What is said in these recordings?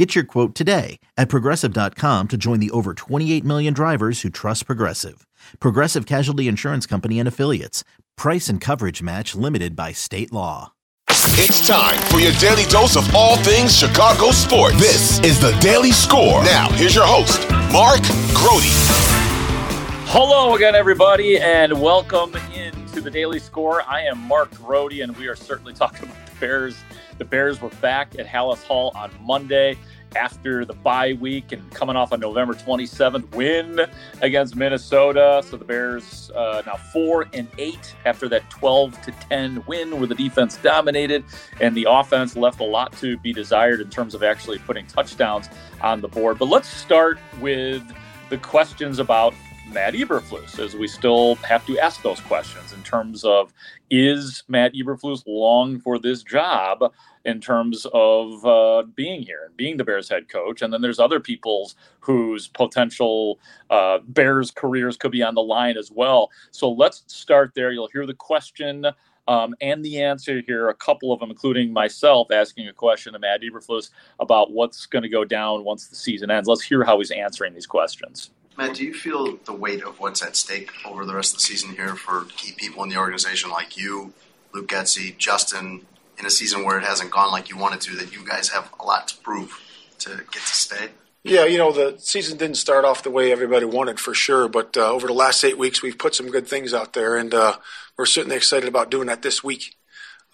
Get your quote today at progressive.com to join the over 28 million drivers who trust Progressive. Progressive Casualty Insurance Company and Affiliates. Price and coverage match limited by state law. It's time for your daily dose of all things Chicago sports. This is the Daily Score. Now, here's your host, Mark Grote. Hello again, everybody, and welcome into the Daily Score. I am Mark Grote, and we are certainly talking about the Bears. The Bears were back at Halas Hall on Monday after the bye week and coming off a November 27th win against Minnesota. So the Bears uh, now four and eight after that 12 to 10 win where the defense dominated and the offense left a lot to be desired in terms of actually putting touchdowns on the board. But let's start with the questions about Matt Eberflus, as we still have to ask those questions in terms of is Matt Eberflus long for this job? in terms of uh, being here and being the Bears head coach. And then there's other people's whose potential uh, Bears careers could be on the line as well. So let's start there. You'll hear the question. Um, and the answer here, a couple of them, including myself, asking a question to Matt Eberflus about what's going to go down once the season ends. Let's hear how he's answering these questions. Matt, do you feel the weight of what's at stake over the rest of the season here for key people in the organization like you, Luke Getsy, Justin, in a season where it hasn't gone like you wanted to, that you guys have a lot to prove to get to stay? Yeah, you know, the season didn't start off the way everybody wanted for sure, but uh, over the last eight weeks, we've put some good things out there, and uh, we're certainly excited about doing that this week.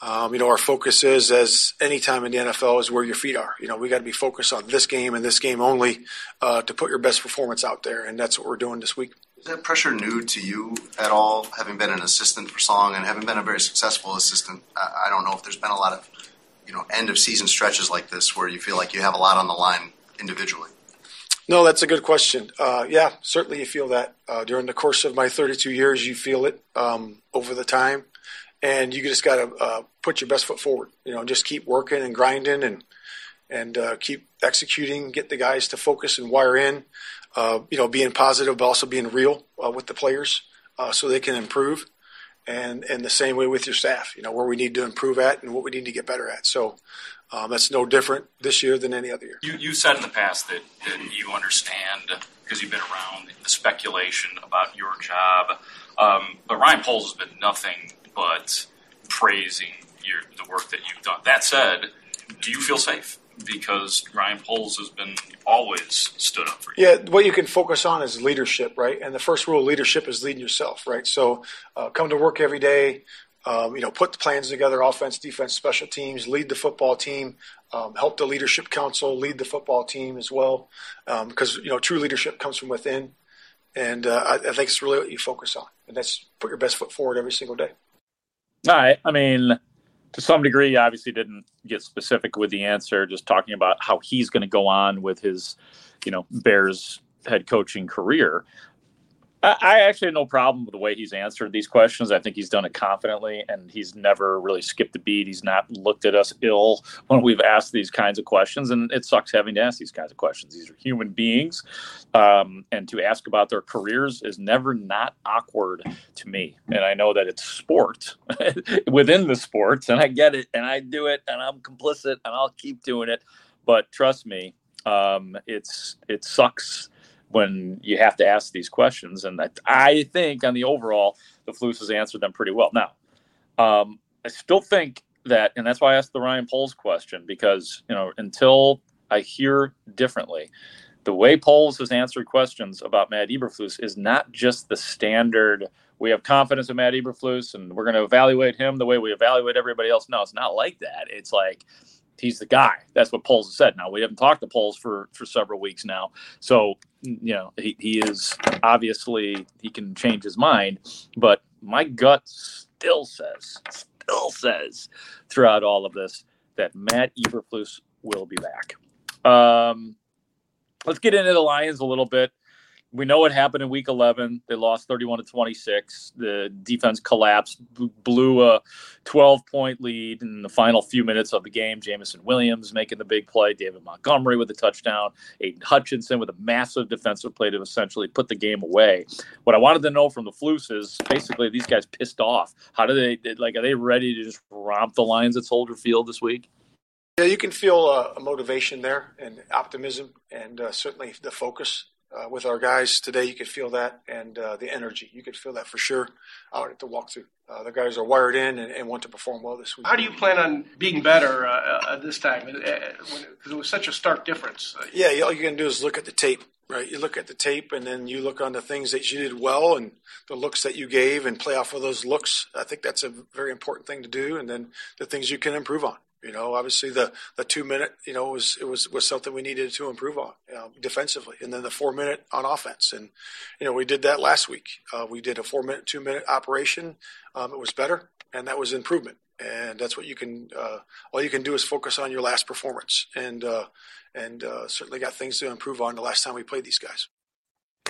Um, you know, our focus is, as any time in the NFL, is where your feet are. You know, we got to be focused on this game and this game only uh, to put your best performance out there, and that's what we're doing this week. Is that pressure new to you at all, having been an assistant for so long and having been a very successful assistant? I don't know if there's been a lot of, you know, end of season stretches like this where you feel like you have a lot on the line individually. No, that's a good question. Uh, yeah, certainly you feel that uh, during the course of my 32 years, you feel it um, over the time, and you just got to uh, put your best foot forward. You know, just keep working and grinding and and uh, keep executing. Get the guys to focus and wire in. Uh, you know, being positive, but also being real uh, with the players so they can improve. And and the same way with your staff. You know, where we need to improve at and what we need to get better at. So um, that's no different this year than any other year. You, you said in the past that, that you understand because you've been around the speculation about your job. Um, but Ryan Poles has been nothing but praising your, the work that you've done. That said, do you feel safe? Because Ryan Poles has been always stood up for you. Yeah, what you can focus on is leadership, right? And the first rule of leadership is leading yourself, right? So uh, come to work every day, um, you know, put the plans together, offense, defense, special teams, lead the football team, um, help the leadership council lead the football team as well, because um, you know true leadership comes from within, and uh, I, I, think it's really what you focus on, and that's put your best foot forward every single day. Right, I mean, to some degree, obviously didn't get specific with the answer, just talking about how he's going to go on with his, you know, Bears head coaching career. I actually have no problem with the way he's answered these questions. I think he's done it confidently, and he's never really skipped a beat. He's not looked at us ill when we've asked these kinds of questions, and it sucks having to ask these kinds of questions. These are human beings, um, and to ask about their careers is never not awkward to me. And I know that it's sport within the sports, and I get it, and I do it, and I'm complicit, and I'll keep doing it. But trust me, um, it's it sucks when you have to ask these questions. And I, I think on the overall, the Flus has answered them pretty well. Now, um, I still think that, and that's why I asked the Ryan Poles question because you know until I hear differently, the way Poles has answered questions about Matt Eberflus is not just the standard. We have confidence in Matt Eberflus, and we're going to evaluate him the way we evaluate everybody else. No, it's not like that. It's like he's the guy. That's what Poles said. Now we haven't talked to Poles for for several weeks now, so you know he, he is obviously he can change his mind, but my gut still says still says throughout all of this that Matt Eberflus will be back. Um, let's get into the Lions a little bit. We know what happened in week 11. They lost 31 to 26. The defense collapsed, blew a 12 point lead in the final few minutes of the game. Jameson Williams making the big play, David Montgomery with a touchdown, Aidan Hutchinson with a massive defensive play to essentially put the game away. What I wanted to know from the Flus is basically these guys pissed off. How do they, like, are they ready to just romp the Lions at Soldier Field this week? Yeah, you can feel uh, a motivation there and optimism and uh, certainly the focus uh, with our guys today. You could feel that and uh, the energy. You could feel that for sure out at the walkthrough. Uh, the guys are wired in and, and, want to perform well this week. How do you plan on being better uh, this time? Because it was such a stark difference. Yeah, all you can do is look at the tape. Right, you look at the tape, and then you look on the things that you did well, and the looks that you gave, and play off of those looks. I think that's a very important thing to do, and then the things you can improve on. You know, obviously the, the two minute, you know, was it was was something we needed to improve on know, defensively, and then the four minute on offense, and you know we did that last week. Uh, we did a four minute, two minute operation. Um, it was better, and that was improvement. And that's what you can. Uh, all you can do is focus on your last performance, and uh, and uh, certainly got things to improve on the last time we played these guys.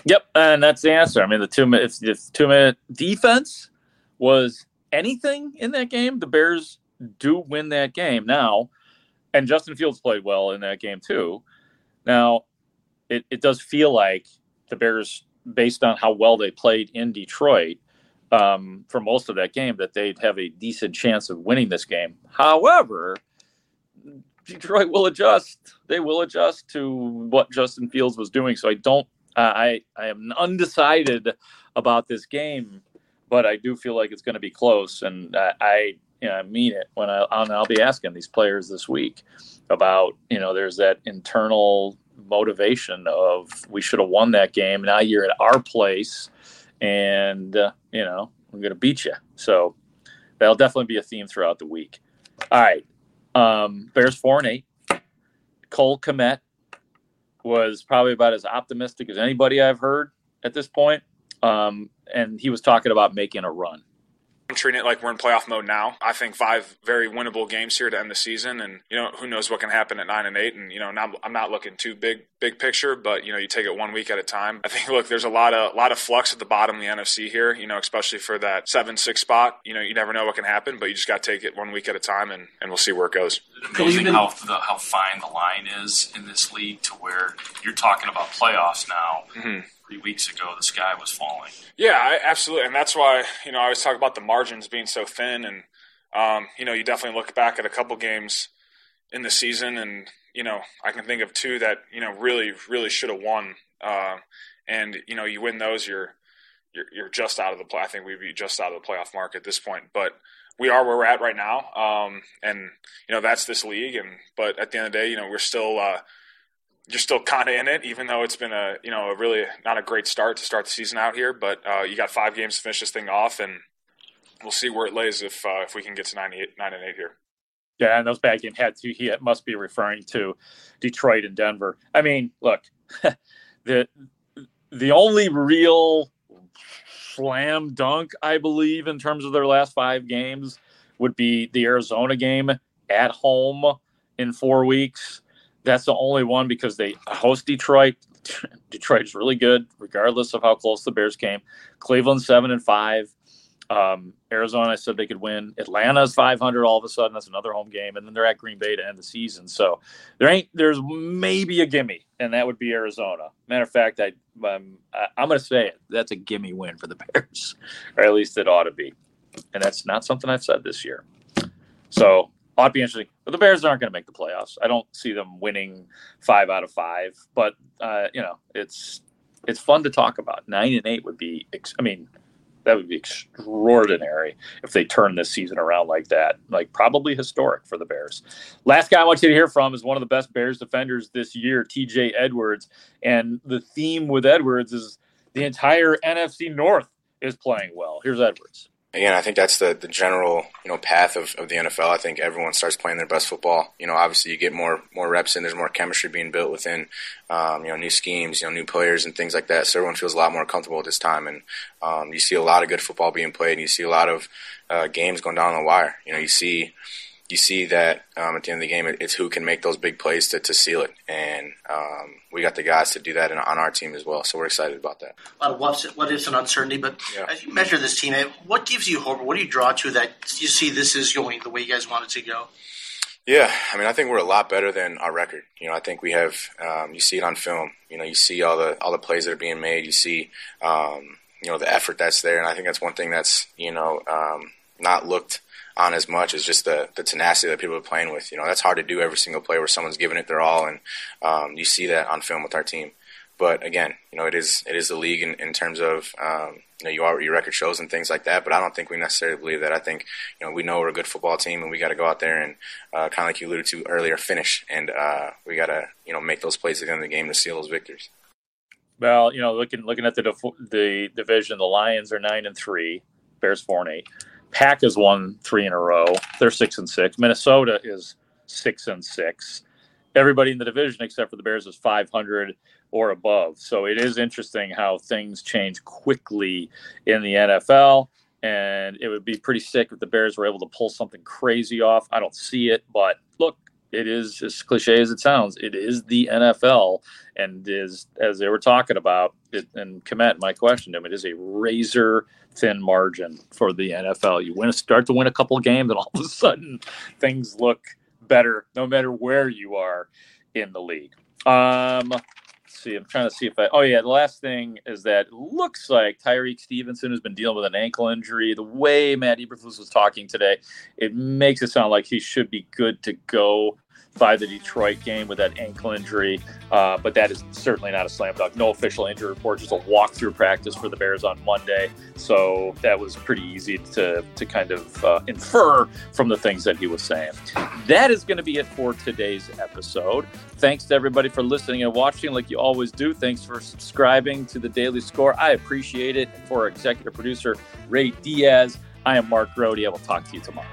Yep, and that's the answer. I mean, the two minutes, the two minute defense was anything in that game. The Bears do win that game now. And Justin Fields played well in that game too. Now, it, it does feel like the Bears, based on how well they played in Detroit um, for most of that game, that they'd have a decent chance of winning this game. However, Detroit will adjust. They will adjust to what Justin Fields was doing. So I don't. I I am undecided about this game, but I do feel like it's going to be close, and I, I you know, I mean it when I and I'll be asking these players this week about you know there's that internal motivation of we should have won that game. Now you're at our place, and uh, you know I'm going to beat you. So that'll definitely be a theme throughout the week. All right, um, Bears four and eight. Cole Kmet was probably about as optimistic as anybody I've heard at this point. Um, and he was talking about making a run. I'm treating it like we're in playoff mode now. I think five very winnable games here to end the season, and you know who knows what can happen at nine and eight. And you know, I'm not looking too big big picture, but you know you take it one week at a time. I think look, there's a lot of lot of flux at the bottom of the NFC here. You know, especially for that seven six spot. You know, you never know what can happen, but you just got to take it one week at a time, and, and we'll see where it goes. It's amazing how the, how fine the line is in this league to where you're talking about playoffs now. Mm-hmm three weeks ago the sky was falling. Yeah, I, absolutely, and that's why you know I always talk about the margins being so thin, and um, you know you definitely look back at a couple games in the season, and you know I can think of two that you know really really should have won, uh, and you know you win those, you're you're, you're just out of the play. I think we'd be just out of the playoff mark at this point, but we are where we're at right now, um, and you know that's this league. And but at the end of the day, you know we're still uh, you're still kind of in it, even though it's been a you know a really not a great start to start the season out here. But uh, you got five games to finish this thing off, and we'll see where it lays if uh, if we can get to nine, eight, nine and eight here. Yeah, and those bad games had to. He must be referring to Detroit and Denver. I mean, look, the the only real slam dunk, I believe, in terms of their last five games, would be the Arizona game at home in four weeks that's the only one because they host Detroit. Detroit's really good, regardless of how close the Bears came. Cleveland seven and five. Um, Arizona, said they could win. Atlanta's 500 all of a sudden. That's another home game, and then they're at Green Bay to end the season. So there ain't. There's maybe a gimme, and that would be Arizona. Matter of fact, I um, I, I'm going to say it. That's a gimme win for the Bears, or at least it ought to be. And that's not something I've said this year. So ought to be interesting. But the Bears aren't going to make the playoffs. I don't see them winning five out of five. But uh, you know, it's it's fun to talk about. Nine and eight would be. I mean, that would be extraordinary if they turn this season around like that. Like probably historic for the Bears. Last guy I want you to hear from is one of the best Bears defenders this year, T.J. Edwards. And the theme with Edwards is the entire NFC North is playing well. Here's Edwards again, I think that's the, the general you know path of, of the NFL. I think everyone starts playing their best football. You know, obviously you get more more reps in. There's more chemistry being built within um, you know new schemes, you know new players and things like that. So everyone feels a lot more comfortable at this time, and um, you see a lot of good football being played. And you see a lot of uh, games going down the wire. You know, you see you see that um, at the end of the game, it's who can make those big plays to, to seal it. And um, the guys to do that in, on our team as well. So we're excited about that. A lot of what, what ifs and uncertainty, but yeah. as you measure this team, what gives you hope? What do you draw to that you see this is going the way you guys want it to go? Yeah, I mean, I think we're a lot better than our record. You know, I think we have. Um, you see it on film. You know, you see all the all the plays that are being made. You see, um, you know, the effort that's there, and I think that's one thing that's you know um, not looked on as much as just the, the tenacity that people are playing with. You know, that's hard to do every single play where someone's giving it their all, and um, you see that on film with our team. But again, you know, it is it is the league in, in terms of um, you know you are your record shows and things like that. But I don't think we necessarily believe that. I think you know we know we're a good football team and we got to go out there and uh, kind of like you alluded to earlier, finish and uh, we got to you know make those plays at the end of the game to seal those victories. Well, you know, looking looking at the the division, the Lions are nine and three, Bears four and eight. Pack has won three in a row. They're six and six. Minnesota is six and six. Everybody in the division except for the Bears is 500 or above. So it is interesting how things change quickly in the NFL. And it would be pretty sick if the Bears were able to pull something crazy off. I don't see it, but look, it is as cliche as it sounds. It is the NFL, and is as they were talking about it. And Kmet, my question to him, it is a razor thin margin for the NFL. You win, start to win a couple games, and all of a sudden things look better, no matter where you are in the league. Um, see. I'm trying to see if I. Oh yeah, the last thing is that looks like Tyrique Stevenson has been dealing with an ankle injury. The way Matt Eberflus was talking today, it makes it sound like he should be good to go by the Detroit game with that ankle injury. Uh, but that is certainly not a slam dunk. No official injury report, just a walkthrough practice for the Bears on Monday. So that was pretty easy to, to kind of uh, infer from the things that he was saying. That is going to be it for today's episode. Thanks to everybody for listening and watching, like you always do. Thanks for subscribing to the Daily Score. I appreciate it. For executive producer, Ray Diaz, I am Mark Grote. I will talk to you tomorrow.